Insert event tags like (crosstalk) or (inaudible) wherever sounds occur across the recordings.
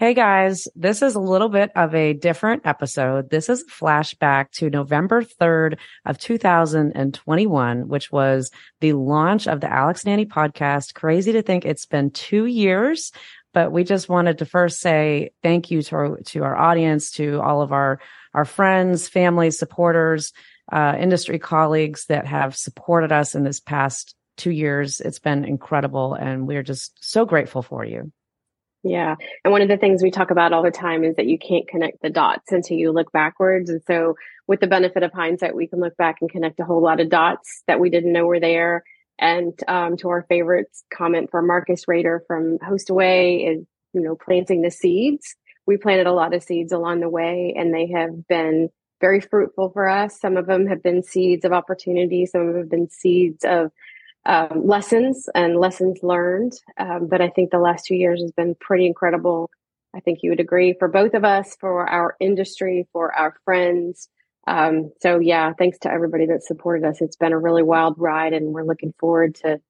Hey guys, this is a little bit of a different episode. This is a flashback to November 3rd of 2021, which was the launch of the Alex and Annie podcast. Crazy to think it's been two years, but we just wanted to first say thank you to our, to our audience, to all of our, our friends, family, supporters, uh, industry colleagues that have supported us in this past two years. It's been incredible and we're just so grateful for you. Yeah. And one of the things we talk about all the time is that you can't connect the dots until you look backwards. And so, with the benefit of hindsight, we can look back and connect a whole lot of dots that we didn't know were there. And um, to our favorites, comment from Marcus Rader from Hostaway is, you know, planting the seeds. We planted a lot of seeds along the way, and they have been very fruitful for us. Some of them have been seeds of opportunity, some of them have been seeds of um, lessons and lessons learned. Um, but I think the last two years has been pretty incredible. I think you would agree for both of us, for our industry, for our friends. Um, so yeah, thanks to everybody that supported us. It's been a really wild ride, and we're looking forward to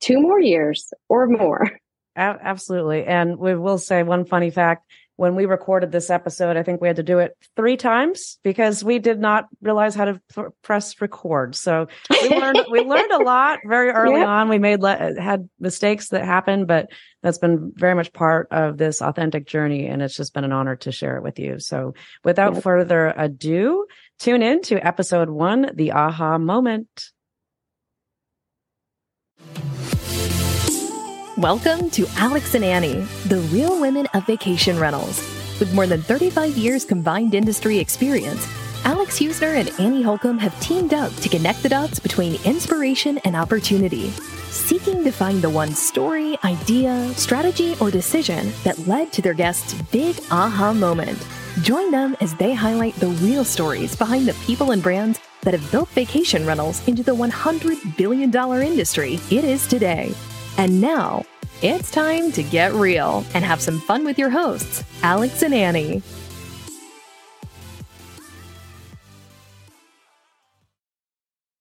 two more years or more. Absolutely. And we will say one funny fact when we recorded this episode, I think we had to do it three times because we did not realize how to p- press record. So we learned we learned a (laughs) lot very early on. We made le- had mistakes that happened, but that's been very much part of this authentic journey, and it's just been an honor to share it with you. So without further ado, tune in to episode one, the aha moment. Welcome to Alex and Annie, the real women of vacation rentals. With more than 35 years combined industry experience, Alex Husner and Annie Holcombe have teamed up to connect the dots between inspiration and opportunity, seeking to find the one story, idea, strategy, or decision that led to their guests' big aha moment. Join them as they highlight the real stories behind the people and brands that have built vacation rentals into the $100 billion industry it is today. And now, it's time to get real and have some fun with your hosts, Alex and Annie.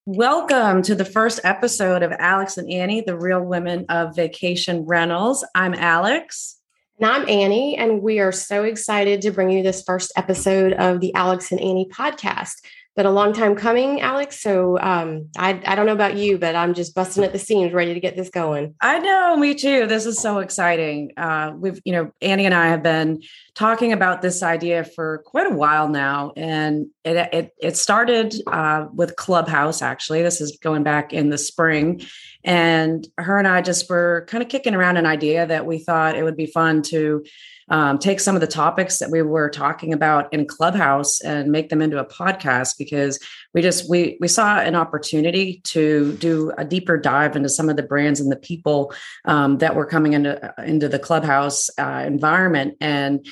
Welcome to the first episode of Alex and Annie, the real women of vacation rentals. I'm Alex. And I'm Annie, and we are so excited to bring you this first episode of the Alex and Annie podcast been a long time coming, Alex. So um, I, I don't know about you, but I'm just busting at the seams, ready to get this going. I know, me too. This is so exciting. Uh, we've, you know, Annie and I have been talking about this idea for quite a while now, and it it, it started uh, with Clubhouse. Actually, this is going back in the spring, and her and I just were kind of kicking around an idea that we thought it would be fun to um, take some of the topics that we were talking about in Clubhouse and make them into a podcast because we just we we saw an opportunity to do a deeper dive into some of the brands and the people um, that were coming into into the Clubhouse uh, environment. And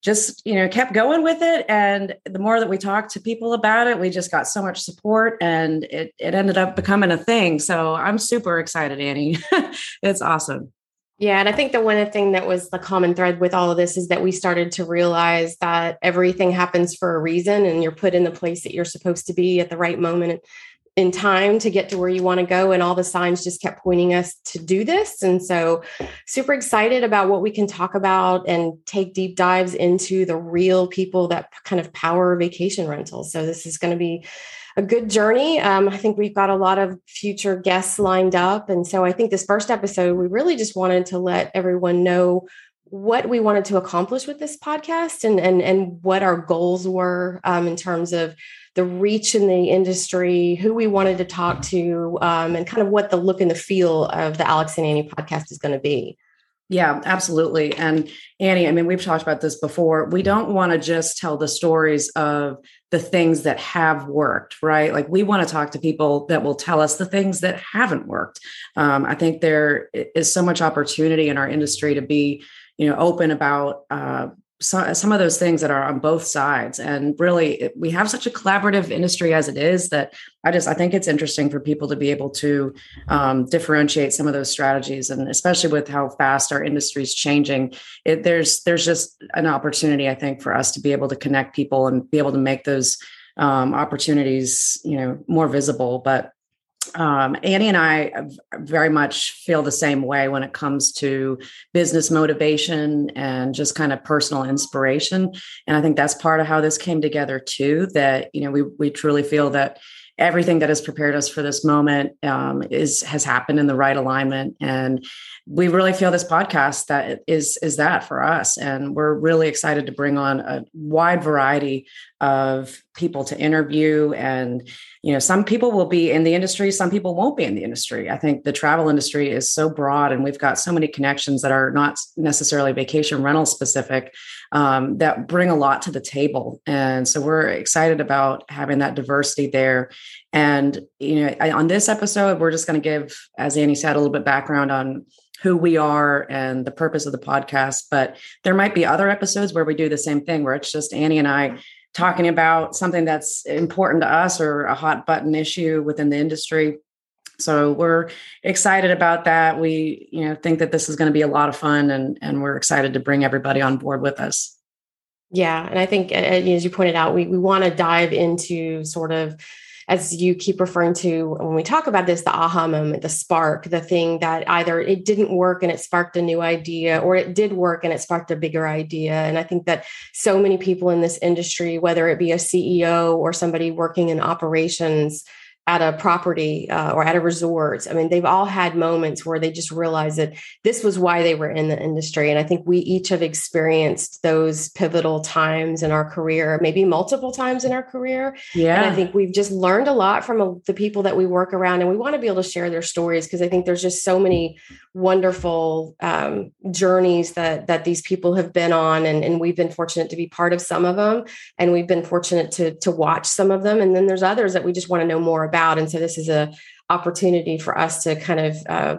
just you know kept going with it. And the more that we talked to people about it we just got so much support and it, it ended up becoming a thing. So i'm super excited annie. (laughs) It's awesome yeah, and I think the one thing that was the common thread with all of this is that we started to realize that everything happens for a reason and you're put in the place that you're supposed to be at the right moment in time to get to where you want to go and all the signs just kept pointing us to do this. And so super excited about what we can talk about and take deep dives into the real people that kind of power vacation rentals. So this is going to be a good journey. Um, I think we've got a lot of future guests lined up. And so I think this first episode, we really just wanted to let everyone know what we wanted to accomplish with this podcast and and and what our goals were um, in terms of the reach in the industry, who we wanted to talk to, um, and kind of what the look and the feel of the Alex and Annie podcast is going to be. Yeah, absolutely. And Annie, I mean, we've talked about this before. We don't want to just tell the stories of the things that have worked, right? Like we want to talk to people that will tell us the things that haven't worked. Um, I think there is so much opportunity in our industry to be, you know, open about uh, some, some of those things that are on both sides. And really we have such a collaborative industry as it is that i just i think it's interesting for people to be able to um, differentiate some of those strategies and especially with how fast our industry is changing it, there's there's just an opportunity i think for us to be able to connect people and be able to make those um, opportunities you know more visible. But um, Annie and I very much feel the same way when it comes to business motivation and just kind of personal inspiration. And I think that's part of how this came together too. That you know we we truly feel that everything that has prepared us for this moment um, is has happened in the right alignment and we really feel this podcast that is is that for us. And we're really excited to bring on a wide variety of people to interview. And you know some people will be in the industry some people won't be in the industry. I think the travel industry is so broad and we've got so many connections that are not necessarily vacation rental specific um, that bring a lot to the table. And so we're excited about having that diversity there and you know on this episode we're just going to give as annie said a little bit background on who we are and the purpose of the podcast. But there might be other episodes where we do the same thing, where it's just Annie and I talking about something that's important to us or a hot button issue within the industry. So we're excited about that. We, you know, think that this is going to be a lot of fun, and and we're excited to bring everybody on board with us. Yeah, and I think, as you pointed out, we we want to dive into sort of as you keep referring to when we talk about this, the aha moment, the spark, the thing that either it didn't work and it sparked a new idea, or it did work and it sparked a bigger idea. And I think that so many people in this industry, whether it be a CEO or somebody working in operations, at a property uh, or at a resort. I mean, they've all had moments where they just realized that this was why they were in the industry. And I think we each have experienced those pivotal times in our career, maybe multiple times in our career. Yeah. And I think we've just learned a lot from a, the people that we work around, and we want to be able to share their stories because I think there's just so many wonderful um, journeys that that these people have been on, and, and we've been fortunate to be part of some of them, and we've been fortunate to to watch some of them, and then there's others that we just want to know more about about. And so this is a opportunity for us to kind of uh,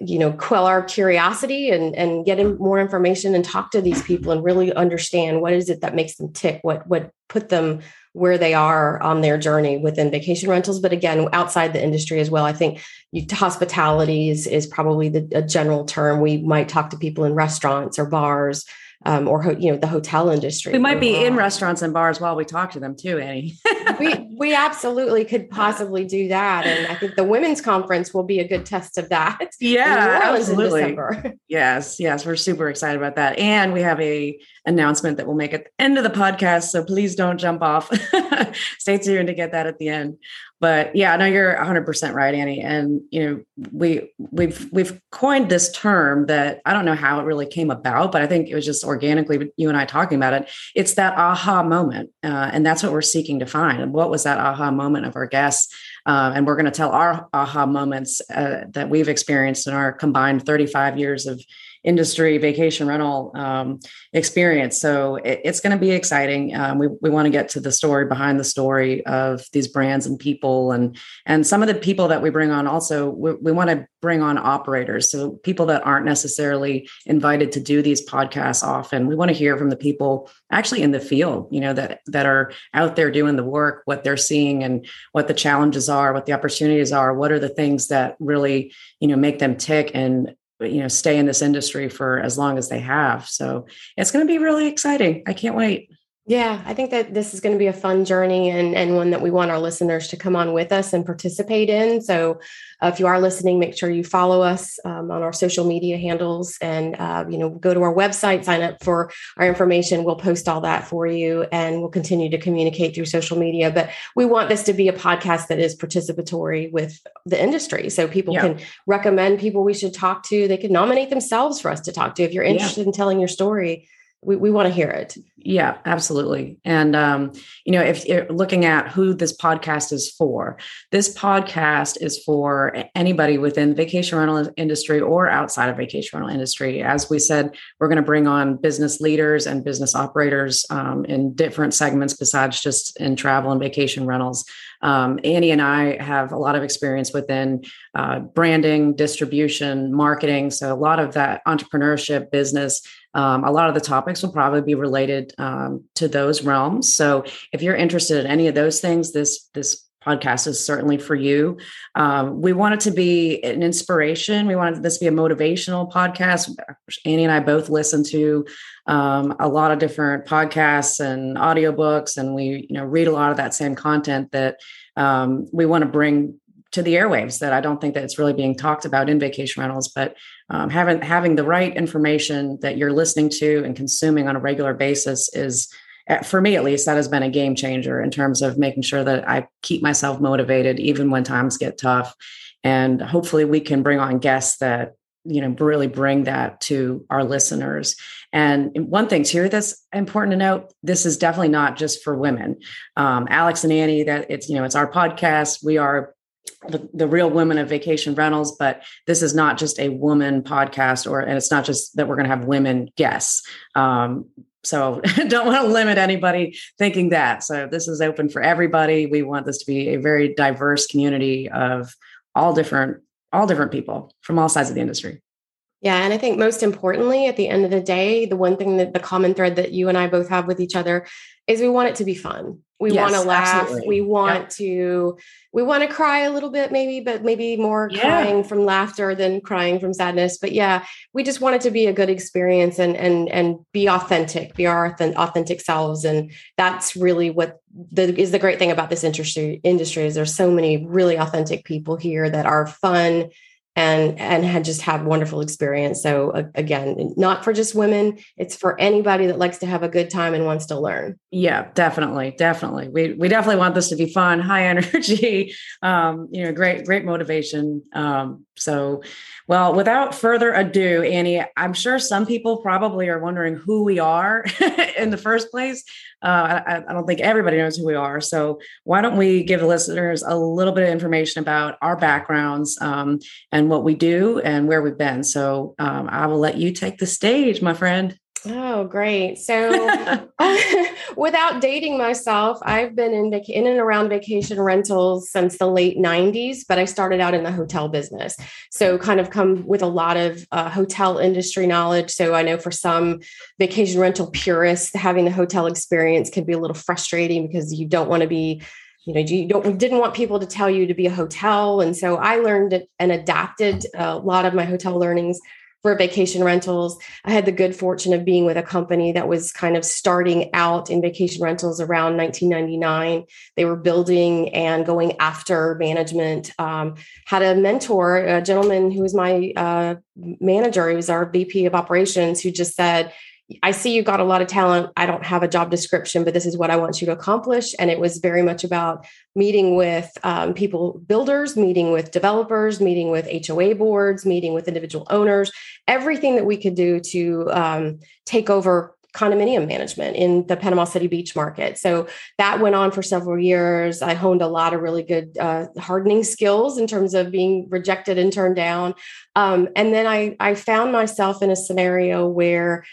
you know quell our curiosity and and get in more information and talk to these people and really understand what is it that makes them tick what what put them where they are on their journey within vacation rentals. But again outside the industry as well i think you, hospitality is, is probably the a general term. We might talk to people in restaurants or bars um, or you know the hotel industry. We might be in restaurants and bars while we talk to them too, Annie. (laughs) we we absolutely could possibly do that, and I think the women's conference will be a good test of that. (laughs) Yeah, absolutely. (laughs) Yes, yes, we're super excited about that, and we have a announcement that we'll make at the end of the podcast. So please don't jump off. Stay tuned to get that at the end but yeah, no, you're 100% right, Annie. And you know, we we've we've coined this term that I don't know how it really came about, but I think it was just organically you and I talking about it. It's that aha moment, uh, and that's what we're seeking to find. And what was that aha moment of our guests? Uh, and we're going to tell our aha moments uh, that we've experienced in our combined 35 years of industry vacation rental um, experience. So it, it's going to be exciting. Um, we we want to get to the story behind the story of these brands and people, and and some of the people that we bring on. Also, we, we want to bring on operators, so people that aren't necessarily invited to do these podcasts often. We want to hear from the people actually in the field, you know, that that are out there doing the work, what they're seeing, and what the challenges are, what the opportunities are, what are the things that really you know make them tick and you know stay in this industry for as long as they have. So it's going to be really exciting. I can't wait yeah, I think that this is going to be a fun journey and, and one that we want our listeners to come on with us and participate in. So, uh, if you are listening, make sure you follow us um, on our social media handles and uh, you know go to our website, sign up for our information. We'll post all that for you, and we'll continue to communicate through social media. But we want this to be a podcast that is participatory with the industry, so people yeah. can recommend people we should talk to. They can nominate themselves for us to talk to. If you're interested yeah. in telling your story, we, we want to hear it. Yeah absolutely. And um, you know if you're looking at who this podcast is for this podcast is for anybody within the vacation rental industry or outside of vacation rental industry. As we said we're going to bring on business leaders and business operators um, in different segments besides just in travel and vacation rentals. Um, Annie and I have a lot of experience within uh, branding, distribution, marketing. So, a lot of that entrepreneurship business um, a lot of the topics will probably be related um, to those realms. So if you're interested in any of those things, this this podcast is certainly for you. Um, we want it to be an inspiration. We wanted this to be a motivational podcast. Annie and I both listen to um, a lot of different podcasts and audiobooks, and we you know read a lot of that same content that um, we want to bring to the airwaves that I don't think that it's really being talked about in vacation rentals, but um, having having the right information that you're listening to and consuming on a regular basis is eh, for me at least that has been a game changer in terms of making sure that I keep myself motivated even when times get tough. And hopefully we can bring on guests that you know really bring that to our listeners. And one thing too that's important to note this is definitely not just for women. Um, alex and annie that it's you know it's our podcast. We are the, the real women of vacation rentals but this is not just a woman podcast or and it's not just that we're going to have women guests um, so (laughs) don't want to limit anybody thinking that so this is open for everybody we want this to be a very diverse community of all different all different people from all sides of the industry yeah. And I think most importantly, at the end of the day, the one thing that the common thread that you and I both have with each other is we want it to be fun. We yes, want to laugh. Absolutely. We want yep. to, we want to cry a little bit, maybe, but maybe more yeah. crying from laughter than crying from sadness. But yeah, we just want it to be a good experience and and and be authentic, be our authentic selves. And that's really what the is the great thing about this industry industry is there's so many really authentic people here that are fun and and had just had wonderful experience. So uh, again not for just women it's for anybody that likes to have a good time and wants to learn. Yeah definitely definitely. We we definitely want this to be fun (laughs) high energy um you know great great motivation. Um so well, without further ado, Annie, I'm sure some people probably are wondering who we are (laughs) in the first place. Uh, I, I, don't think everybody knows who we are. So, why don't we give the listeners a little bit of information about our backgrounds um, and what we do and where we've been? So, um, I will let you take the stage, my friend. Oh, great. So, (laughs) without dating myself, I've been in, vac- in and around vacation rentals since the late 90s, but I started out in the hotel business. So, kind of come with a lot of uh, hotel industry knowledge. So, I know for some vacation rental purists, having the hotel experience can be a little frustrating because you don't want to be you know you don't didn't want people to tell you to be a hotel and so i learned and adapted a lot of my hotel learnings for vacation rentals. I had the good fortune of being with a company that was kind of starting out in vacation rentals around 1999. They were building and going after management. Um, had a mentor, a gentleman who was my uh, manager. He was our VP of operations, who just said, I see you got a lot of talent. I don't have a job description, but this is what I want you to accomplish. And it was very much about meeting with um, people, builders, meeting with developers, meeting with HOA boards, meeting with individual owners, everything that we could do to um, take over condominium management in the Panama City Beach market. So that went on for several years. I honed a lot of really good uh, hardening skills in terms of being rejected and turned down. Um, and then I, I found myself in a scenario where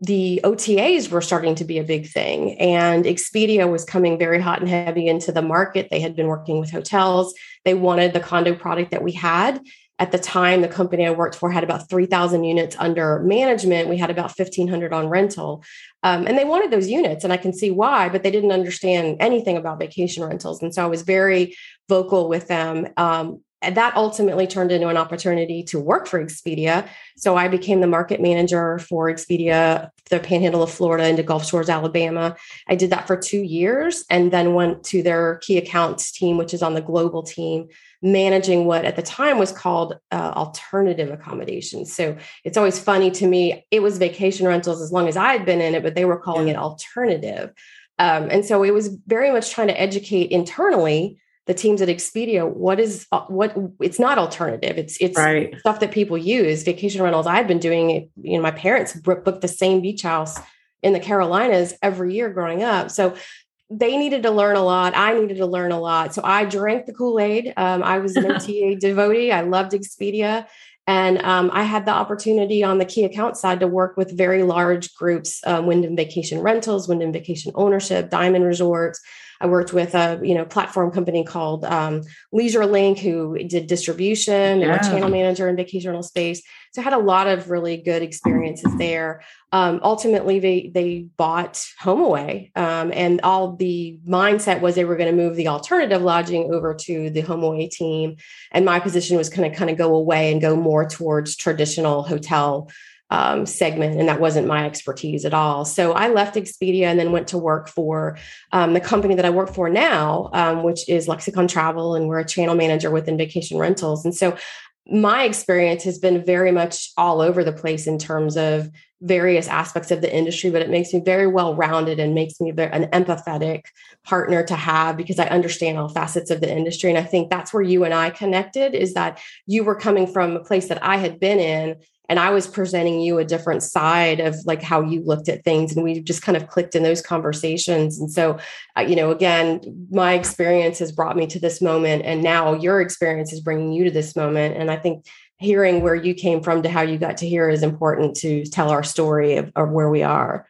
the OTAs were starting to be a big thing, and Expedia was coming very hot and heavy into the market. They had been working with hotels. They wanted the condo product that we had. At the time, the company I worked for had about 3,000 units under management. We had about 1,500 on rental. Um, and they wanted those units, and I can see why, but they didn't understand anything about vacation rentals. And so I was very vocal with them. Um, and that ultimately turned into an opportunity to work for Expedia. So I became the market manager for Expedia, the panhandle of Florida into Gulf Shores, Alabama. I did that for two years and then went to their key accounts team, which is on the global team, managing what at the time was called uh, alternative accommodations. So it's always funny to me. It was vacation rentals as long as I had been in it, but they were calling yeah. it alternative. Um, and so it was very much trying to educate internally the teams at Expedia, what is uh, what it's not alternative. It's it's right. stuff that people use. Vacation rentals. I've been doing it. You know, my parents booked the same beach house in the Carolinas every year growing up. So they needed to learn a lot. I needed to learn a lot. So I drank the Kool Aid. Um, I was an (laughs) OTA devotee. I loved Expedia. And um, I had the opportunity on the key account side to work with very large groups, um, Wyndham Vacation Rentals, Wyndham Vacation Ownership, Diamond Resorts, I worked with a you know platform company called um, LeisureLink who did distribution. They yeah. were channel manager in vacation rental space. So I had a lot of really good experiences there. Um, ultimately, they they bought HomeAway, um, and all the mindset was they were going to move the alternative lodging over to the HomeAway team, and my position was kind of kind of go away and go more towards traditional hotel um, segment, and that wasn't my expertise at all. So I left Expedia and then went to work for um, the company that I work for now, um, which is Lexicon Travel, and we're a channel manager within vacation rentals. And so my experience has been very much all over the place in terms of various aspects of the industry, but it makes me very well rounded and makes me an empathetic partner to have because I understand all facets of the industry. And I think that's where you and I connected is that you were coming from a place that I had been in and I was presenting you a different side of like how you looked at things and we just kind of clicked in those conversations and so uh, you know again my experience has brought me to this moment and now your experience is bringing you to this moment and I think hearing where you came from to how you got to here is important to tell our story of, of where we are.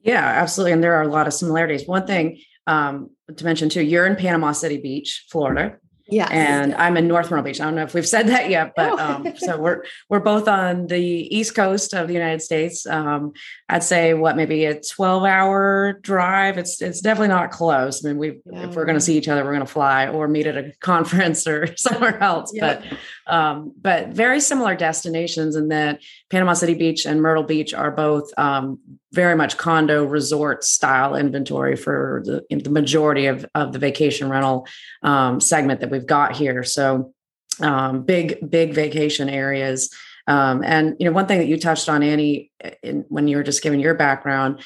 Yeah, absolutely. And there are a lot of similarities. One thing um, to mention too, you're in Panama City Beach, Florida. Yeah. And I'm in North Myrtle Beach. I don't know if we've said that yet, but um, so (laughs) we're we're both on the east coast of the United States. Um, I'd say what maybe a 12 hour drive. It's it's definitely not close. I mean, we yeah. if we're going to see each other, we're going to fly or meet at a (laughs) conference or somewhere else. But um, but very similar destinations in that Panama City Beach and Myrtle Beach are both um, very much condo resort style inventory for the, the majority of, of the vacation rental um, segment that we've got here. So um, big, big vacation areas. Um, and you know, one thing that you touched on, Annie, in, when you were just giving your background,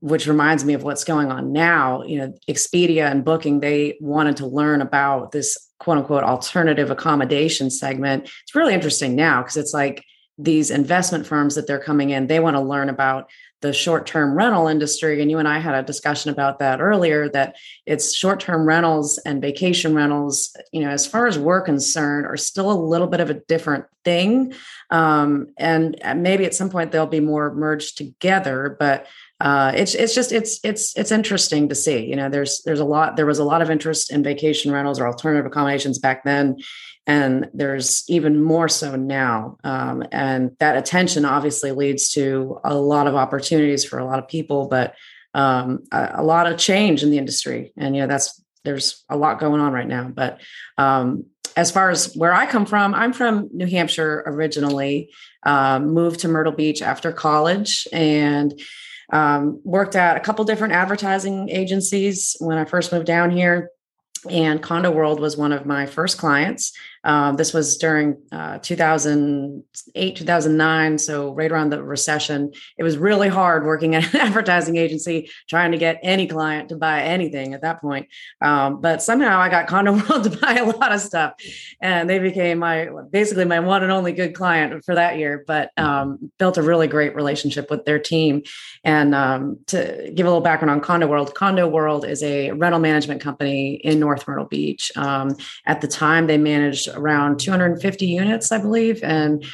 which reminds me of what's going on now. You know, Expedia and Booking, they wanted to learn about this quote unquote alternative accommodation segment. It's really interesting now because it's like these investment firms that they're coming in, they want to learn about the short term rental industry. And you and I had a discussion about that earlier that it's short term rentals and vacation rentals, you know, as far as we're concerned, are still a little bit of a different thing. Um, and maybe at some point they'll be more merged together. But uh, it's it's just it's it's it's interesting to see. You know, there's there's a lot there was a lot of interest in vacation rentals or alternative accommodations back then, and there's even more so now. Um, and that attention obviously leads to a lot of opportunities for a lot of people, but um, a, a, lot of change in the industry. And you know, that's there's a lot going on right now. But um, as far as where I come from, I'm from New Hampshire originally. Um, moved to Myrtle Beach after college and um, worked at a couple different advertising agencies when I first moved down here. And Condo World was one of my first clients. Um, this was during uh, 2008, 2009, so right around the recession. It was really hard working at an (laughs) advertising agency, trying to get any client to buy anything at that point. Um, but somehow I got Condo (laughs) World to buy a lot of stuff, and they became my basically my one and only good client for that year. But um, built a really great relationship with their team. And um, to give a little background on Condo World, Condo World is a rental management company in North Myrtle Beach. Um, at the time, they managed around 250 units, I believe, and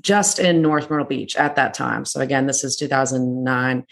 just in North Myrtle Beach at that time. So again, this is 2009.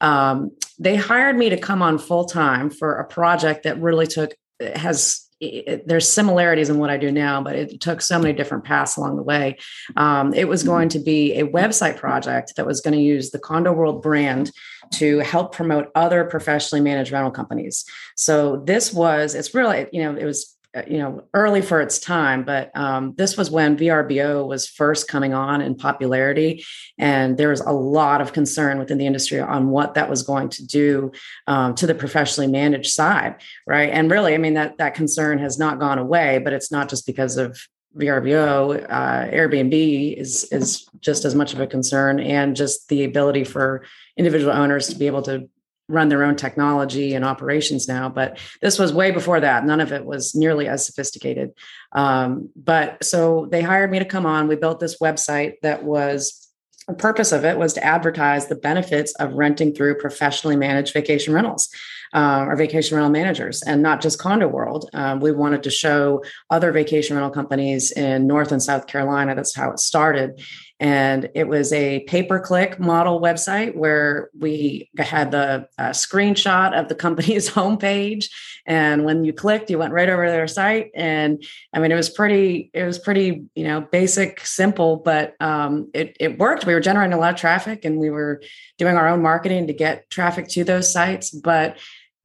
Um, they hired me to come on full time for a project that really took has it, there's similarities in what I do now, but it took so many different paths along the way. Um, it was going to be a website project that was going to use the Condo World brand to help promote other professionally managed rental companies. So this was, it's really, you know, it was you know early for its time but um, this was when vrbo was first coming on in popularity and there was a lot of concern within the industry on what that was going to do um, to the professionally managed side right? And really i mean that that concern has not gone away but it's not just because of vrbo uh, airbnb is is just as much of a concern and just the ability for individual owners to be able to run their own technology and operations now but this was way before that. None of it was nearly as sophisticated. Um, but so they hired me to come on. We built this website that was the purpose of it was to advertise the benefits of renting through professionally managed vacation rentals uh, or vacation rental managers and not just condo world. Um, we wanted to show other vacation rental companies in north and south carolina. That's how it started and it was a pay per click model website where we had the uh, screenshot of the company's (laughs) homepage. And when you clicked, you went right over their site. And I mean, it was pretty, it was pretty, you know, basic, simple, but um, it, it worked. We were generating a lot of traffic and we were doing our own marketing to get traffic to those sites. But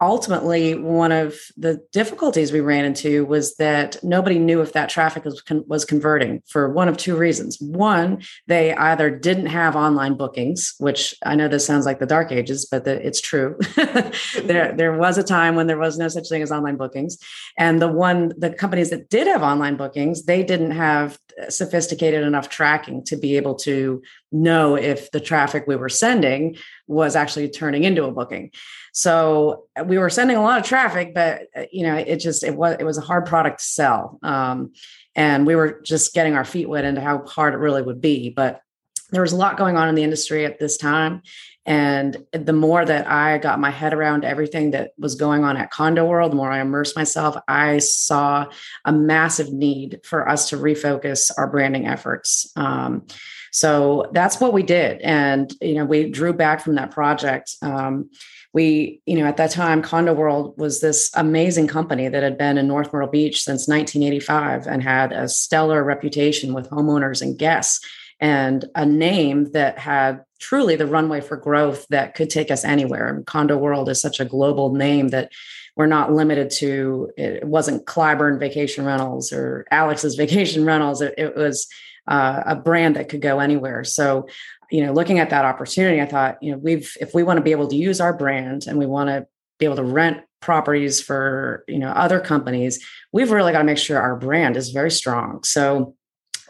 ultimately one of the difficulties we ran into was that nobody knew if that traffic was, con- was converting for one of two reasons. One they either didn't have online bookings which i know this sounds like the dark ages but the, it's true. (laughs) There, (laughs) there was a time when there was no such thing as online bookings. And the one the companies that did have online bookings they didn't have sophisticated enough tracking to be able to know if the traffic we were sending was actually turning into a booking so uh, we were sending a lot of traffic, but uh, you know, it just it was it was a hard product to sell, um, and we were just getting our feet wet into how hard it really would be. But there was a lot going on in the industry at this time, and the more that I got my head around everything that was going on at Condo World, the more I immersed myself, I saw a massive need for us to refocus our branding efforts. Um, so that's what we did, and you know, we drew back from that project. Um, we, you know, at that time, Condo World was this amazing company that had been in North Myrtle Beach since 1985 and had a stellar reputation with homeowners and guests and a name that had truly the runway for growth that could take us anywhere. And Condo World is such a global name that we're not limited to it wasn't Clyburn Vacation Rentals or Alex's Vacation Rentals. It, it was uh, a brand that could go anywhere. So you know, looking at that opportunity, I thought, you know, we've if we want to be able to use our brand and we want to be able to rent properties for you know other companies, we've really got to make sure our brand is very strong. So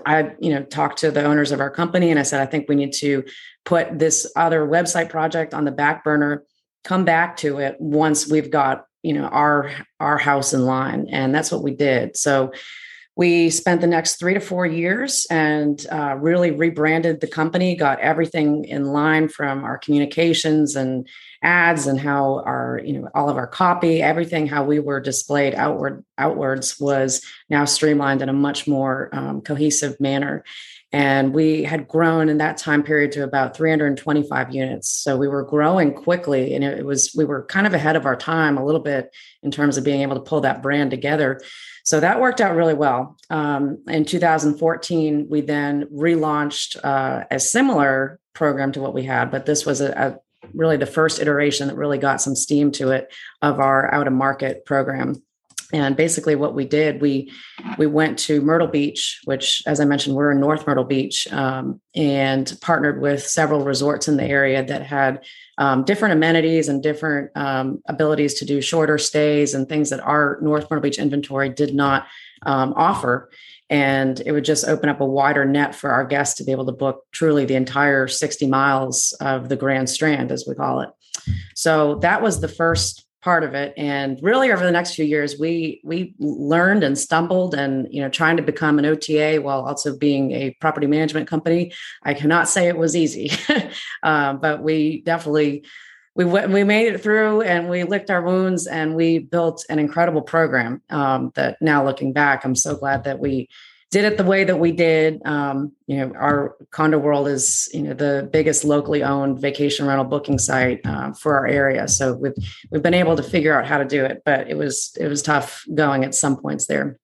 I, you know, talked to the owners of our company and I said, I think we need to put this other website project on the back burner, come back to it once we've got, you know, our our house in line. And that's what we did. So we spent the next three to four years and uh, really rebranded the company, got everything in line from our communications and ads and how our, you know, all of our copy, everything how we were displayed outward outwards was now streamlined in a much more um, cohesive manner. And we had grown in that time period to about 325 units. So we were growing quickly, and it was we were kind of ahead of our time a little bit in terms of being able to pull that brand together. So that worked out really well. Um, in 2014, we then relaunched uh, a similar program to what we had, but this was a, a really the first iteration that really got some steam to it of our out of market program and basically what we did we we went to myrtle beach which as i mentioned we're in north myrtle beach um, and partnered with several resorts in the area that had um, different amenities and different um, abilities to do shorter stays and things that our north myrtle beach inventory did not um, offer. And it would just open up a wider net for our guests to be able to book truly the entire 60 miles of the grand strand as we call it. So that was the first part of it. And really over the next few years we we learned and stumbled and you know trying to become an ota while also being a property management company. I cannot say it was easy (laughs) uh, but we definitely we went, we made it through and we licked our wounds and we built an incredible program um, that now looking back i'm so glad that we did it the way that we did. Um, you know, our Condo World is you know the biggest locally owned vacation rental booking site uh, for our area. So we've we've been able to figure out how to do it, but it was it was tough going at some points there.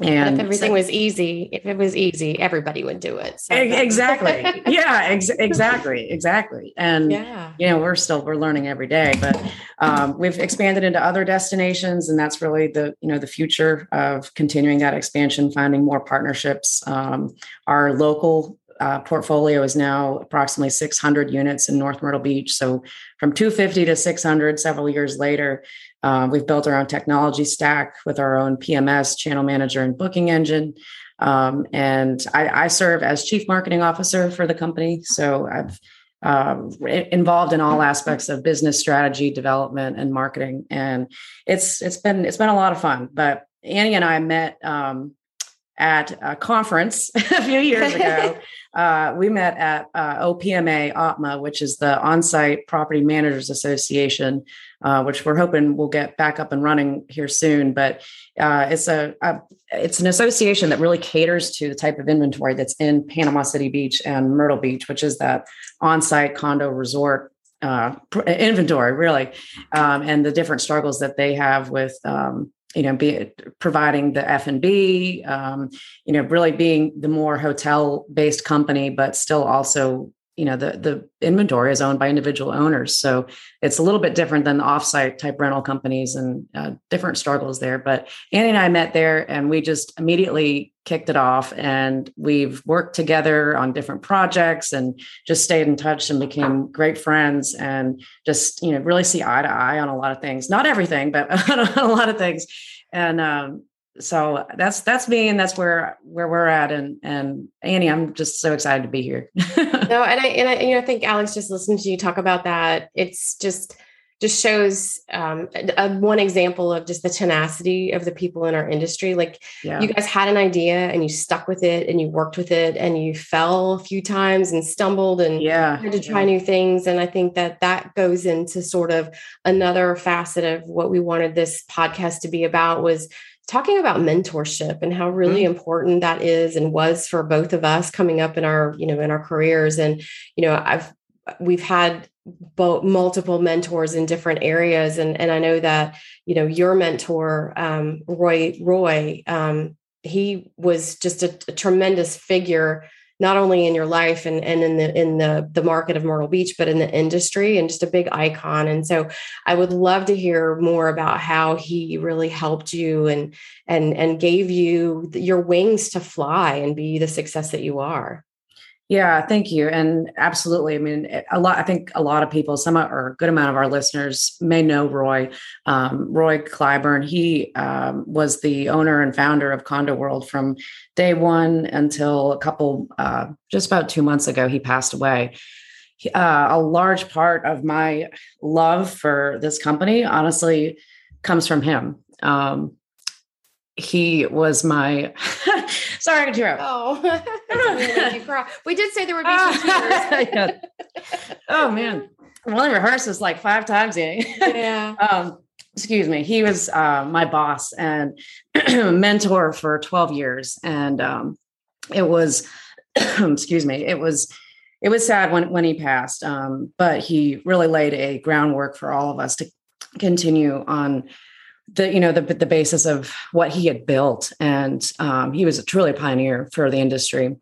And if everything so, was easy, if it was easy, everybody would do it. So. Exactly. (laughs) yeah, ex- exactly. Exactly. And, yeah. you know, we're still, we're learning every day, but um, we've expanded into other destinations and that's really the, you know, the future of continuing that expansion, finding more partnerships. Um, our local uh, portfolio is now approximately 600 units in North Myrtle Beach. So from 250 to 600 several years later, uh, we've built our own technology stack with our own PMS, channel manager, and booking engine. Um, and I, I, serve as chief marketing officer for the company. So I've uh, involved in all aspects of business strategy, development, and marketing. And it's it's been it's been a lot of fun. But Annie and I met um, at a conference (laughs) a few years (laughs) ago. Uh, we met at uh, OPMA OPMA, which is the On-Site Property Managers Association, uh, which we're hoping will get back up and running here soon. But uh, it's a, a, it's an association that really caters to the type of inventory that's in Panama City Beach and Myrtle Beach, which is that on-site condo resort uh, inventory, really, um, and the different struggles that they have with um, you know, be providing the F and B, um, you know, really being the more hotel based company, but still also you know the the inventory is owned by individual owners. So it's a little bit different than the offsite type rental companies and uh, different struggles there. But annie and i met there and we just immediately kicked it off and we've worked together on different projects and just stayed in touch and became great friends and just you know really see eye to eye on a lot of things. Not everything but (laughs) on a lot of things. And um, so that's that's me and that's where where we're at and and annie i'm just so excited to be here (laughs) no and i and i you know i think alex just listening to you talk about that it's just just shows um, a, one example of just the tenacity of the people in our industry. Like yeah. you guys had an idea and you stuck with it and you worked with it and you fell a few times and stumbled and yeah. had to try yeah. new things. And I think that that goes into sort of another facet of what we wanted this podcast to be about was talking about mentorship and how really mm-hmm. important that is and was for both of us coming up in our you know in our careers and you know i've we've had both multiple mentors in different areas and and i know that you know your mentor um, roy roy um, he was just a, a tremendous figure not only in your life and, and in the in the the market of Myrtle Beach, but in the industry and just a big icon. And so I would love to hear more about how he really helped you and and and gave you your wings to fly and be the success that you are. Yeah, thank you. And absolutely. I mean, a lot, I think a lot of people, some or a good amount of our listeners may know Roy. Um, Roy Clyburn, he um, was the owner and founder of Condo World from day one until a couple, uh, just about two months ago, he passed away. Uh, a large part of my love for this company, honestly, comes from him. Um, he was my (laughs) sorry, I can tear up. Oh, (laughs) we did say there would be some (laughs) tears. oh man, we only rehearsed this like five times. Yeah. um, excuse me. He was uh, my boss and (clears throat) mentor for twelve years, and um, it was (clears throat) excuse me. It was it was sad when when he passed, um, but he really laid a groundwork for all of us to continue on the you know the the basis of what he had built, and um, he was truly a pioneer for the industry.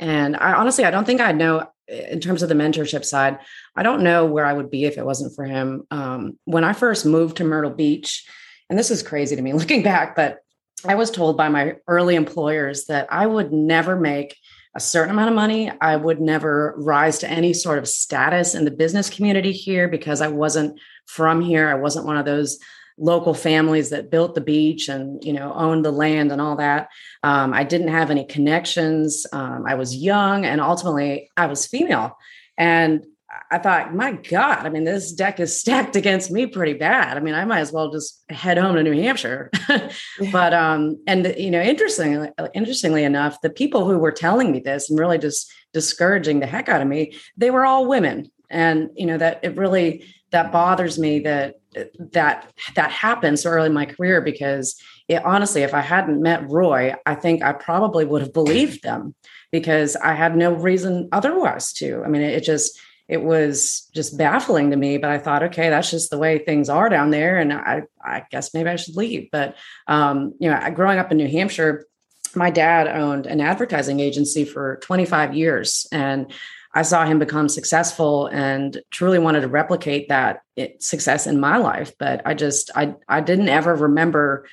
And I honestly, I don't think I know in terms of the mentorship side. I don't know where I would be if it wasn't for him. Um, when I first moved to Myrtle Beach, and this is crazy to me (laughs) looking back, but I was told by my early employers that I would never make a certain amount of money. I would never rise to any sort of status in the business community here because I wasn't from here. I wasn't one of those local families that built the beach and you know owned the land and all that. Um, i didn't have any connections. Um, i was young and ultimately i was female. And i thought my god i mean this deck is (laughs) stacked against me pretty bad. I mean i might as well just head home to new hampshire. (laughs) But um and you know interestingly interestingly enough the people who were telling me this and really just discouraging the heck out of me they were all women. And you know that it really that bothers me that that that happened so early in my career because it, honestly if i hadn't met roy i think i probably would have believed them because i had no reason otherwise to. I mean it, it just it was just baffling to me but i thought okay that's just the way things are down there and i i guess maybe i should leave. But um you know growing up in new hampshire my dad owned an advertising agency for 25 years and I saw him become successful and truly wanted to replicate that success in my life. But I just I I didn't ever remember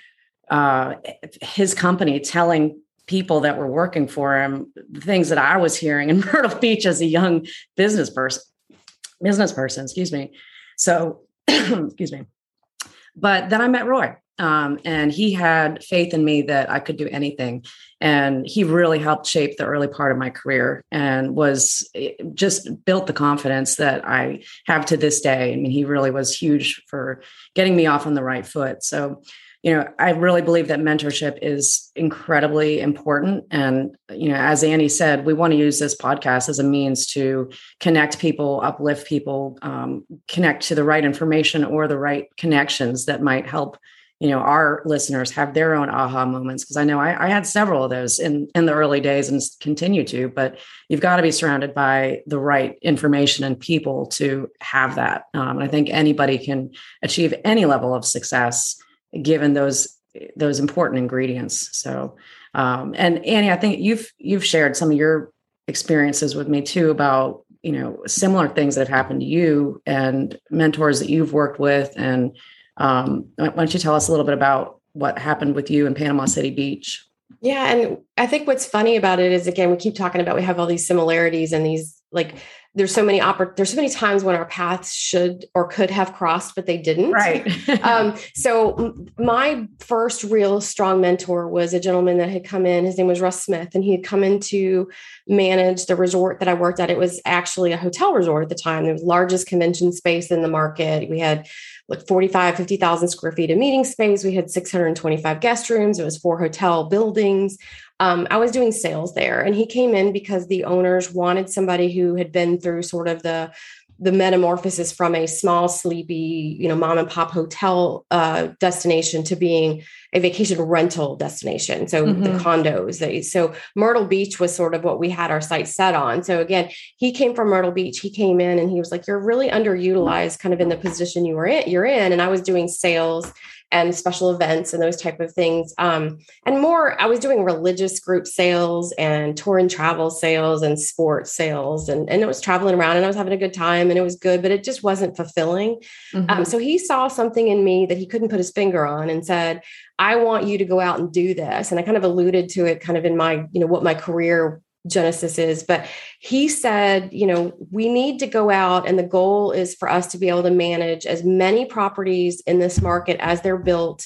uh, his company telling people that were working for him the things that I was hearing in (laughs) Myrtle Beach as a young business person, business person, excuse me. So, (clears throat) excuse me. But then I met Roy, um, and he had faith in me that I could do anything. And he really helped shape the early part of my career and was eh, just built the confidence that I have to this day. I mean, he really was huge for getting me off on the right foot. So, you know, I really believe that mentorship is incredibly important. And, you know, as Annie said, we want to use this podcast as a means to connect people, uplift people, um, connect to the right information or the right connections that might help you know our listeners have their own aha moments because i know I, I, had several of those in in the early days and continue to but you've got to be surrounded by the right information and people to have that um, and i think anybody can achieve any level of success given those those important ingredients so um, and annie i think you've you've shared some of your experiences with me too about you know similar things that have happened to you and mentors that you've worked with and um, why don't you tell us a little bit about what happened with you in panama city beach? Yeah and i think what's funny about it is again we keep talking about we have all these similarities and these like there's so many oppor- there's so many times when our paths should or could have crossed but they didn't. Right. (laughs) Um, so my first real strong mentor was a gentleman that had come in his name was russ smith and he had come in to manage the resort that i worked at. It was actually a hotel resort at the time it was largest convention space in the market. We had like 45 50000 square feet of meeting space. We had 625 guest rooms. It was four hotel buildings um, I was doing sales there, and he came in because the owners wanted somebody who had been through sort of the the metamorphosis from a small, sleepy, you know, mom and pop hotel uh, destination to being a vacation rental destination. So mm-hmm. the condos. They, so Myrtle Beach was sort of what we had our sight set on. So again, he came from Myrtle Beach. He came in and he was like, "You're really underutilized, kind of in the position you were in. You're in." And I was doing sales and special events and those type of things. Um, and more, I was doing religious group sales and tour and travel sales and sports sales. And, and it was traveling around and I was having a good time and it was good, but it just wasn't fulfilling. Um, mm-hmm. Um, so he saw something in me that he couldn't put his finger on and said, I want you to go out and do this. And I kind of alluded to it kind of in my, you know, what my career Genesis is, but he said, you know, we need to go out and the goal is for us to be able to manage as many properties in this market as they're built,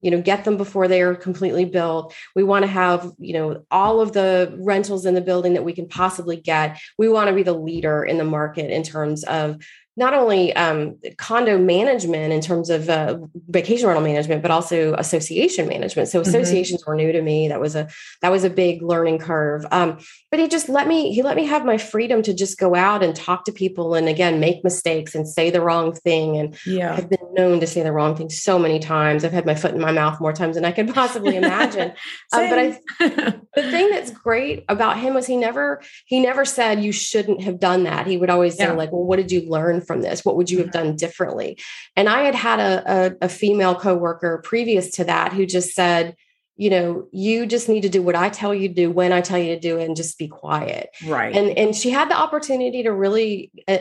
you know, get them before they are completely built. We want to have, you know, all of the rentals in the building that we can possibly get. We want to be the leader in the market in terms of not only um, condo management in terms of uh, vacation rental management, but also association management. So mm-hmm. associations mm-hmm. were new to me. That was a that was a big learning curve. Um, but he just let me he let me have my freedom to just go out and talk to people and again make mistakes and say the wrong thing. And yeah. I've been known to say the wrong thing so many times. I've had my foot in my mouth more times than I could possibly imagine. (laughs) um, but I, (laughs) the thing that's great about him was he never he never said you shouldn't have done that. He would always yeah. say like, well, what did you learn? From this? What would you have done differently? And I had had a, a, a female coworker previous to that who just said, you know you just need to do what i tell you to do when i tell you to do it and just be quiet right and and she had the opportunity to really uh,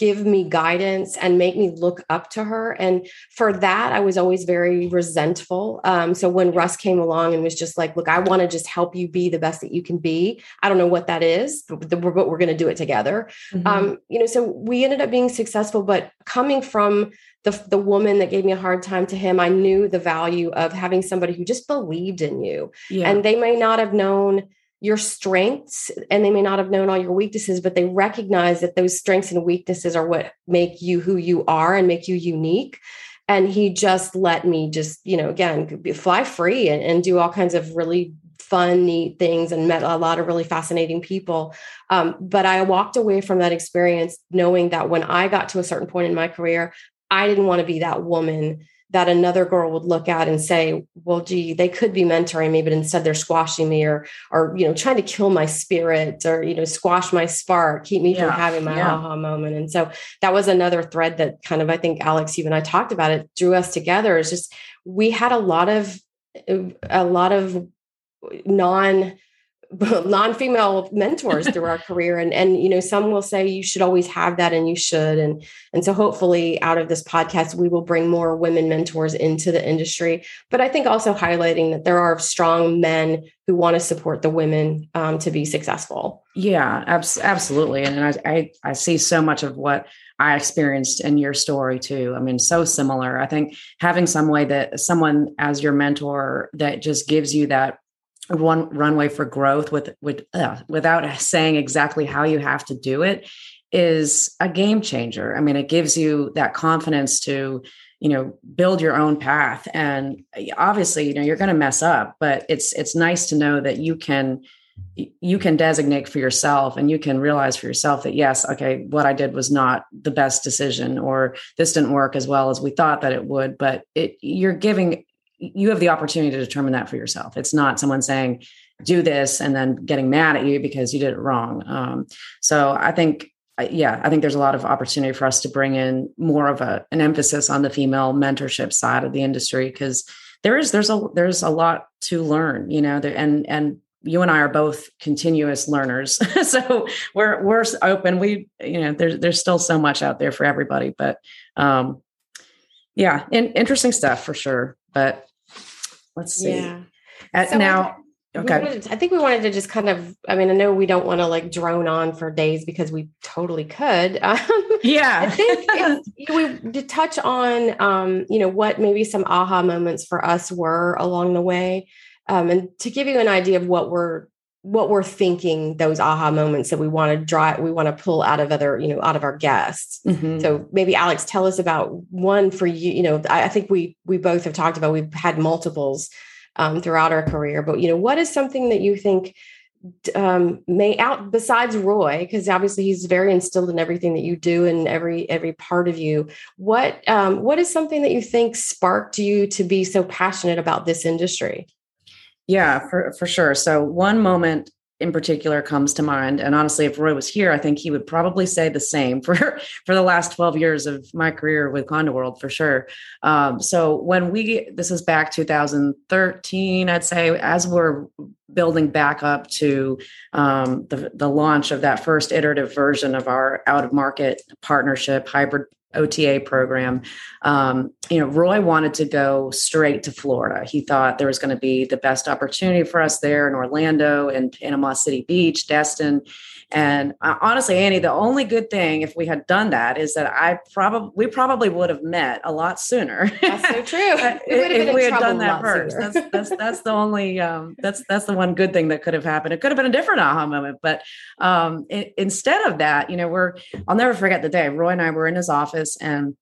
give me guidance and make me look up to her. And for that, I was always very resentful. Um, so when Russ came along and was just like, look, I want to just help you be the best that you can be. I don't know what that is, but, we're, we're going to do it together. Mm-hmm. Um, you know, so we ended up being successful, but coming from the, the woman that gave me a hard time to him, I knew the value of having somebody who just believed in you. Yeah. And they may not have known your strengths and they may not have known all your weaknesses but they recognize that those strengths and weaknesses are what make you who you are and make you unique. And he just let me just you know again fly free and, and do all kinds of really fun neat things and met a lot of really fascinating people. Um, but i walked away from that experience knowing that when i got to a certain point in my career i didn't want to be that woman that another girl would look at and say, well, gee, they could be mentoring me, but instead they're squashing me or, or, you know, trying to kill my spirit or, you know, squash my spark, keep me yeah. from having my yeah. aha moment. And so that was another thread that kind of, I think Alex, you and I talked about it, drew us together is just, we had a lot of, a lot of non (laughs) non-female mentors through our career and and you know some will say you should always have that and you should and and so hopefully out of this podcast we will bring more women mentors into the industry but i think also highlighting that there are strong men who want to support the women um, to be successful yeah abs- absolutely and I, I i see so much of what I experienced in your story too. I mean, so similar. I think having some way that someone as your mentor that just gives you that one runway for growth with with uh, without saying exactly how you have to do it is a game changer. I mean, it gives you that confidence to, you know, build your own path. And obviously, you know, you're going to mess up, but it's it's nice to know that you can you can designate for yourself and you can realize for yourself that yes okay what i did was not the best decision or this didn't work as well as we thought that it would but it you're giving you have the opportunity to determine that for yourself. It's not someone saying, do this and then getting mad at you because you did it wrong. Um, so I think, yeah, I think there's a lot of opportunity for us to bring in more of a, an emphasis on the female mentorship side of the industry because there is there's a there's a lot to learn, you know, there, and and you and I are both continuous learners, (laughs) so we're we're open. We you know there's there's still so much out there for everybody, but um, yeah, in, interesting stuff for sure. But let's see. Yeah. At, so now, okay. To, I think we wanted to just kind of. I mean, I know we don't want to like drone on for days because we totally could. (laughs) Um, yeah, I think (laughs) we to touch on, um, you know, what maybe some aha moments for us were along the way. Um, and to give you an idea of what we're what we're thinking those aha moments that we want to draw we want to pull out of other you know out of our guests mm-hmm. so maybe alex tell us about one for you you know I, I, think we we both have talked about we've had multiples um, throughout our career but you know what is something that you think um, may out besides roy because obviously he's very instilled in everything that you do and every every part of you what um, what is something that you think sparked you to be so passionate about this industry yeah, for, for sure. So one moment in particular comes to mind. And honestly, if Roy was here, I think he would probably say the same (laughs) for, for the last 12 years of my career with Condo World for sure. Um, so when we, this is back 2013, I'd say, as we're building back up to um, the, the launch of that first iterative version of our out of market partnership hybrid OTA program. Um, you know, Roy wanted to go straight to Florida. He thought there was going to be the best opportunity for us there in Orlando and Panama City Beach, Destin. And uh, honestly, Annie, the only good thing if we had done that is that I probably we probably would have met a lot sooner. That's so true. (laughs) if we had done that first, that's, that's that's the only um, that's that's the one good thing that could have happened. It could have been a different aha moment, but um, it, instead of that, you know, we're I'll never forget the day Roy and I were in his office and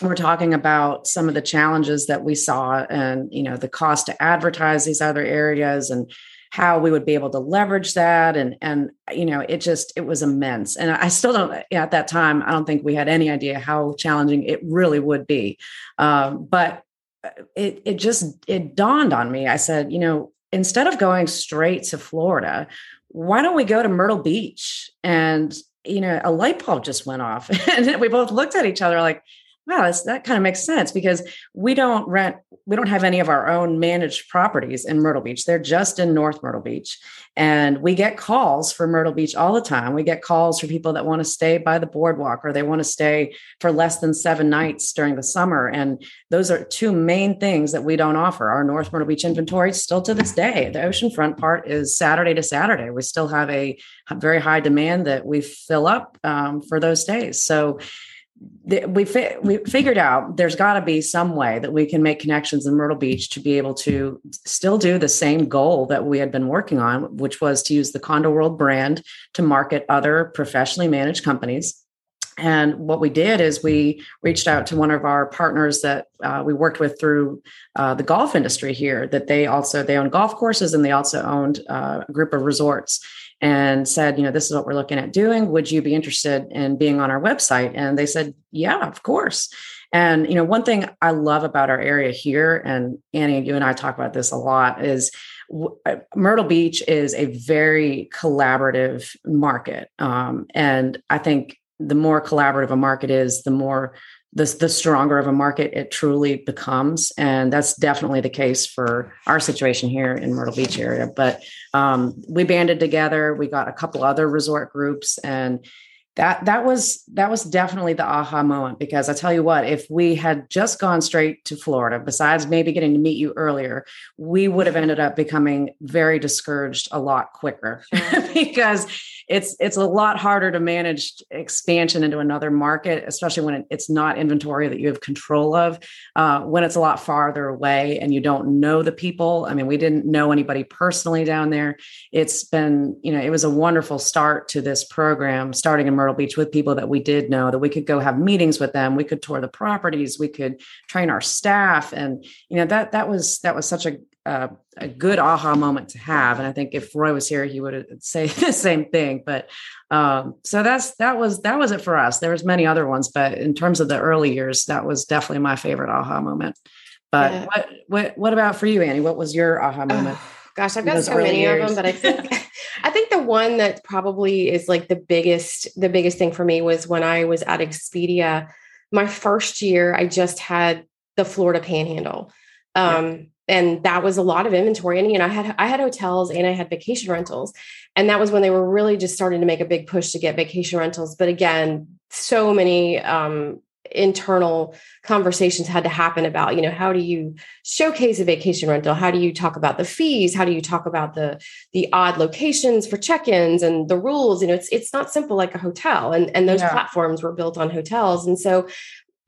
we're talking about some of the challenges that we saw and you know the cost to advertise these other areas and how we would be able to leverage that. And and you know it just it was immense. And i still don't at that time i don't think we had any idea how challenging it really would be. Um, but uh, it it just it dawned on me. I said you know instead of going straight to florida why don't we go to myrtle beach? And you know a light bulb just went off. (laughs) And we both looked at each other like wow, that kind of makes sense because we don't rent, we don't have any of our own managed properties in Myrtle Beach. They're just in North Myrtle Beach. And we get calls for Myrtle Beach all the time. We get calls for people that want to stay by the boardwalk or they want to stay for less than seven nights during the summer. And those are two main things that we don't offer. Our North Myrtle Beach inventory still to this day. The oceanfront part is Saturday to Saturday. We still have a very high demand that we fill up um, for those days. So we fi- we figured out there's got to be some way that we can make connections in Myrtle Beach to be able to still do the same goal that we had been working on, which was to use the Condo World brand to market other professionally managed companies. And what we did is we reached out to one of our partners that uh, we worked with through uh, the golf industry here. That they also they own golf courses and they also owned uh, a group of resorts and said, you know, this is what we're looking at doing. Would you be interested in being on our website? And they said, yeah, of course. And, you know, one thing I love about our area here, and Annie, you and I talk about this a lot, is uh, Myrtle Beach is a very collaborative market. Um, and I think the more collaborative a market is, the more the, the stronger of a market it truly becomes. And that's definitely the case for our situation here in Myrtle Beach area. But um, we banded together, we got a couple other resort groups and that that was that was definitely the aha moment because I tell you what, if we had just gone straight to Florida, besides maybe getting to meet you earlier, we would have ended up becoming very discouraged a lot quicker (laughs) because it's it's a lot harder to manage expansion into another market, especially when it's not inventory that you have control of. Uh, when it's a lot farther away and you don't know the people. I mean, we didn't know anybody personally down there. It's been, you know, it was a wonderful start to this program, starting in Myrtle Beach with people that we did know that we could go have meetings with them. We could tour the properties. We could train our staff, and you know that that was that was such a uh, a good aha moment to have. And I think if Roy was here, he would (laughs) say the same thing. But um, so that's that was that was it for us. There was many other ones, but in terms of the early years, that was definitely my favorite aha moment. But yeah. what what what about for you, Annie? What was your aha moment? Oh, gosh, I've got so many years? of them, but I (laughs) think I think the one that probably is like the biggest the biggest thing for me was when I was at Expedia. My first year, I just had the Florida Panhandle. Um, yeah and that was a lot of inventory. And you know, I had I had hotels and I had vacation rentals, and that was when they were really just starting to make a big push to get vacation rentals. But again, so many um, internal conversations had to happen about you know how do you showcase a vacation rental how do you talk about the fees how do you talk about the the odd locations for check-ins and the rules you know it's it's not simple like a hotel and and those yeah. platforms were built on hotels and so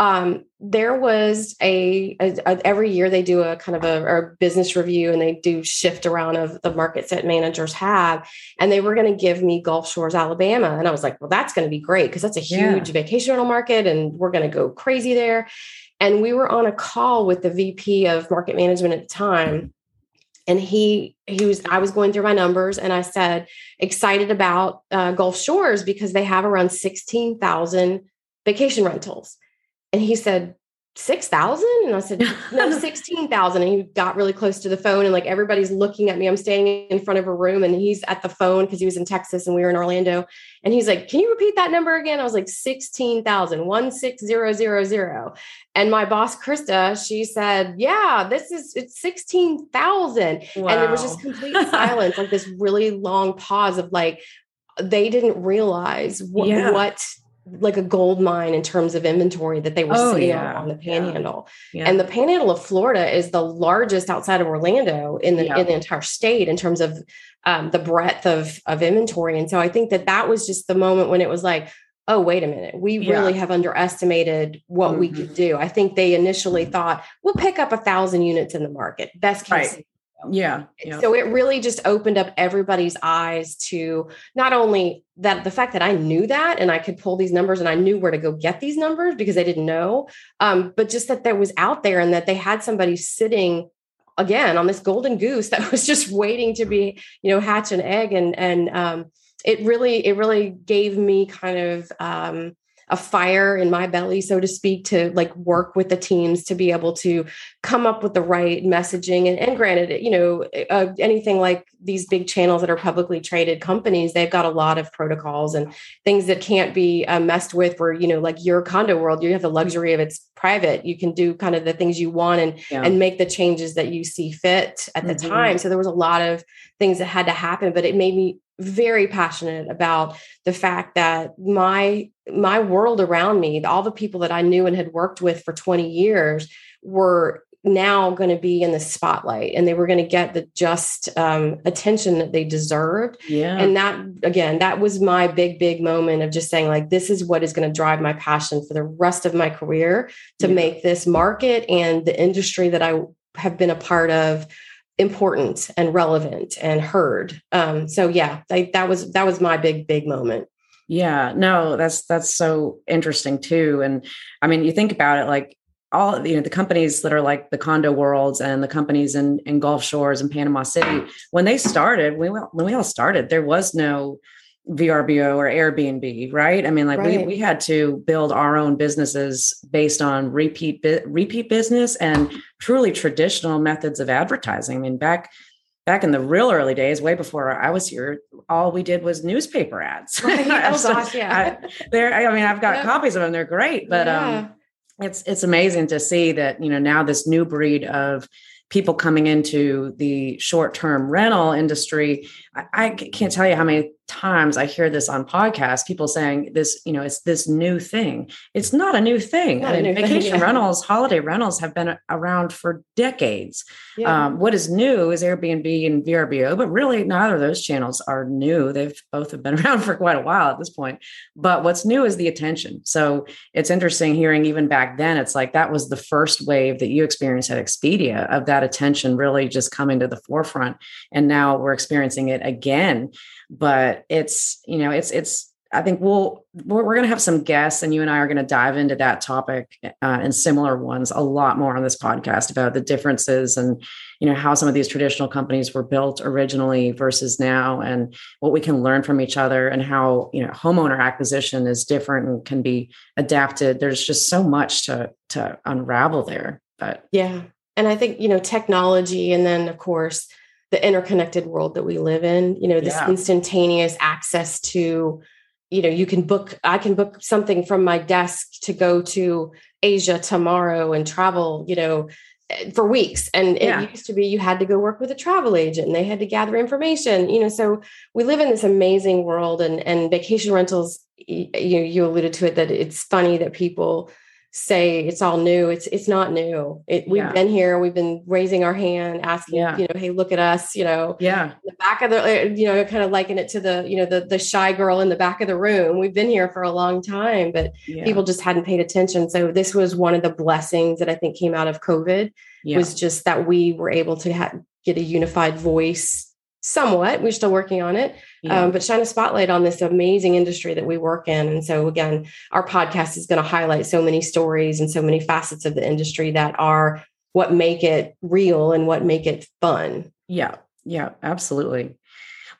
um, there was a, a, a, every year they do a kind of a, a, business review and they do shift around of the markets that managers have. And they were going to give me gulf shores alabama. And i was like well that's going to be great because that's a huge yeah. vacation rental market and we're going to go crazy there. And we were on a call with the vp of market management at the time. And he he was i was going through my numbers and i said excited about uh, gulf shores because they have around 16000 vacation rentals and he said, 6,000? And I said, no, (laughs) 16,000. And he got really close to the phone and like everybody's looking at me. I'm standing in front of a room and he's at the phone because he was in Texas and we were in Orlando. And he's like, can you repeat that number again? I was like, 16,000, 16000. And my boss, Krista, she said, yeah, this is, it's 16,000. Wow. And it was just complete (laughs) silence, like this really long pause of like, they didn't realize what, yeah. what like a gold mine in terms of inventory that they were oh, seeing yeah. on the panhandle. Yeah. Yeah. And the panhandle of Florida is the largest outside of Orlando in the in the entire state in terms of um, the breadth of of inventory. And so I think that that was just the moment when it was like, oh wait a minute, we really have underestimated what mm-hmm. we could mm-hmm. do. I think they initially thought we'll pick up a thousand units in the market. Best case right. Yeah, yeah. So it really just opened up everybody's eyes to not only that the fact that I knew that and I could pull these numbers and I knew where to go get these numbers because they didn't know, um, but just that there was out there and that they had somebody sitting again on this golden goose that (laughs) was just waiting to be, you know, hatch an egg and and um, it really it really gave me kind of um, a fire in my belly, so to speak, to like work with the teams to be able to come up with the right messaging. And, and granted, you know, uh, anything like these big channels that are publicly traded companies, they've got a lot of protocols and things that can't be uh, messed with. For you know, like your condo world, you have the luxury of it's private. You can do kind of the things you want and yeah. and make the changes that you see fit at the mm-hmm. time. So there was a lot of things that had to happen, but it made me very passionate about the fact that my my world around me all the people that i knew and had worked with for 20 years were now going to be in the spotlight and they were going to get the just um, attention that they deserved yeah and that again that was my big big moment of just saying like this is what is going to drive my passion for the rest of my career to yeah. make this market and the industry that i have been a part of important and relevant and heard. Um, so yeah, I, that was that was my big big moment. Yeah, no, that's that's so interesting too. And I mean, you think about it, like all you know, the companies that are like the condo worlds and the companies in in Gulf Shores and Panama City, when they started, we when we all started, there was no VRBO or Airbnb, right? I mean, like right. we we had to build our own businesses based on repeat repeat business and truly traditional methods of advertising. I mean, back back in the real early days, way before I was here, all we did was newspaper ads. Right. (laughs) oh gosh, yeah. I, there, I mean, I've got copies of them; they're great, but yeah. um, it's it's amazing to see that you know now this new breed of people coming into the short term rental industry. I, I, can't tell you how many times I hear this on podcasts, people saying this, you know, it's this new thing. It's not a new thing. I mean, vacation thing, yeah. rentals, holiday rentals have been around for decades. Yeah. Um, what is new is Airbnb and VRBO, but really neither of those channels are new. They've both have been (laughs) around for quite a while at this point. But what's new is the attention. So it's interesting hearing even back then, it's like that was the first wave that you experienced at Expedia of that attention really just coming to the forefront. And now we're experiencing it again but it's you know it's it's I think we'll we're, we're going to have some guests, and you and I are going to dive into that topic uh, and similar ones a lot more on this podcast about the differences and you know how some of these traditional companies were built originally versus now, and what we can learn from each other, and how you know homeowner acquisition is different and can be adapted. There's just so much to to unravel there. But yeah, and I think you know technology, and then of course the interconnected world that we live in you know this yeah. instantaneous access to you know you can book i can book something from my desk to go to asia tomorrow and travel you know eh, for weeks. And it used to be you had to go work with a travel agent and they had to gather information, you know. So we live in this amazing world and and vacation rentals, you you alluded to it that it's funny that people say it's all new. It's it's not new. It, we've yeah. been here. We've been raising our hand, asking, yeah. you know, hey, look at us. You know, yeah. The back of the, uh, you know, kind of liken it to the, you know, the the shy girl in the back of the room. We've been here for a long time, but yeah. people just hadn't paid attention. So this was one of the blessings that I think came out of COVID. Was just that we were able to ha- get a unified voice somewhat. We're still working on it, yeah. um, but shine a spotlight on this amazing industry that we work in. And so, again, our podcast is going to highlight so many stories and so many facets of the industry that are what make it real and what make it fun. Yeah, yeah, absolutely.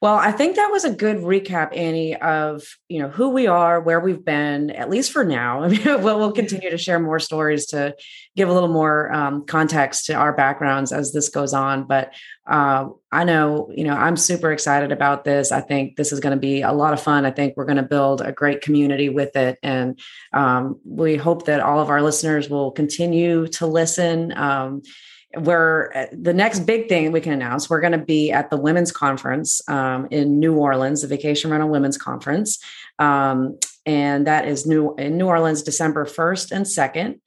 Well, I think that was a good recap, Annie, of you know who we are, where we've been, at least for now. (laughs) I mean, we'll, we'll continue to share more stories to give a little more um, context to our backgrounds as this goes on. But uh, I know, you know, I'm super excited about this. I think this is going to be a lot of fun. I think we're going to build a great community with it, and um, we hope that all of our listeners will continue to listen. Um, we're uh, the next big thing we can announce we're going to be at the women's conference um, in new orleans the vacation rental women's conference. Um, and that is new in new orleans december 1st and 2nd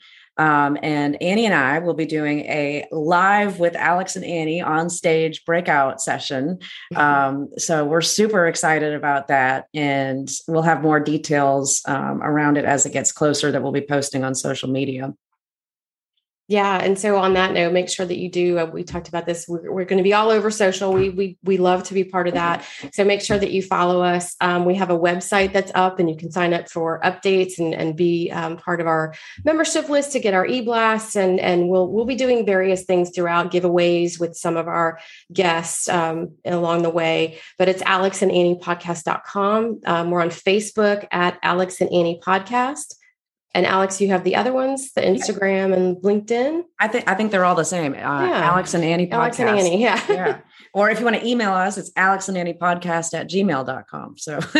um, and annie and i will be doing a live with alex and annie on stage breakout session. Mm-hmm. um, so we're super excited about that and we'll have more details um, around it as it gets closer that we'll be posting on social media yeah, and so on that note, make sure that you do. Uh, we talked about this. We're, we're, going to be all over social. We we we love to be part of that. So make sure that you follow us. Um, we have a website that's up, and you can sign up for updates and and be um, part of our membership list to get our e blasts. And and we'll we'll be doing various things throughout giveaways with some of our guests um, along the way. But it's Alex and Annie podcast.com. Um, we're on Facebook at Alex and Annie podcast. And Alex, you have the other ones, the Instagram and LinkedIn. I think I think they're all the same. Uh, yeah. Alex and Annie podcast. Alex and Annie, yeah. (laughs) yeah. Or if you want to email us, it's Alex and Annie podcast at gmail.com. So (laughs)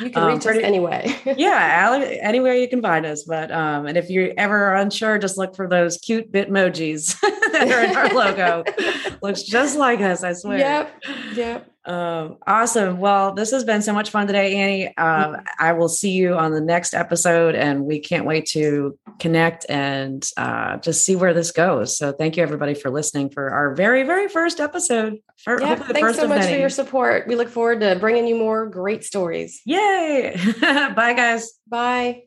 you can um, reach us anyway. (laughs) yeah, Alex, anywhere you can find us. But um, and if you're ever unsure, just look for those cute bitmojis that are in our logo. Looks just like us, I swear. Yep. Yep. Um, awesome. Well, this has been so much fun today, Annie. Uh, I will see you on the next episode, and we can't wait to connect and uh, just see where this goes. So, thank you everybody for listening for our very, very first episode. For, yeah, thanks so much many. for your support. We look forward to bringing you more great stories. Yay! (laughs) Bye, guys. Bye.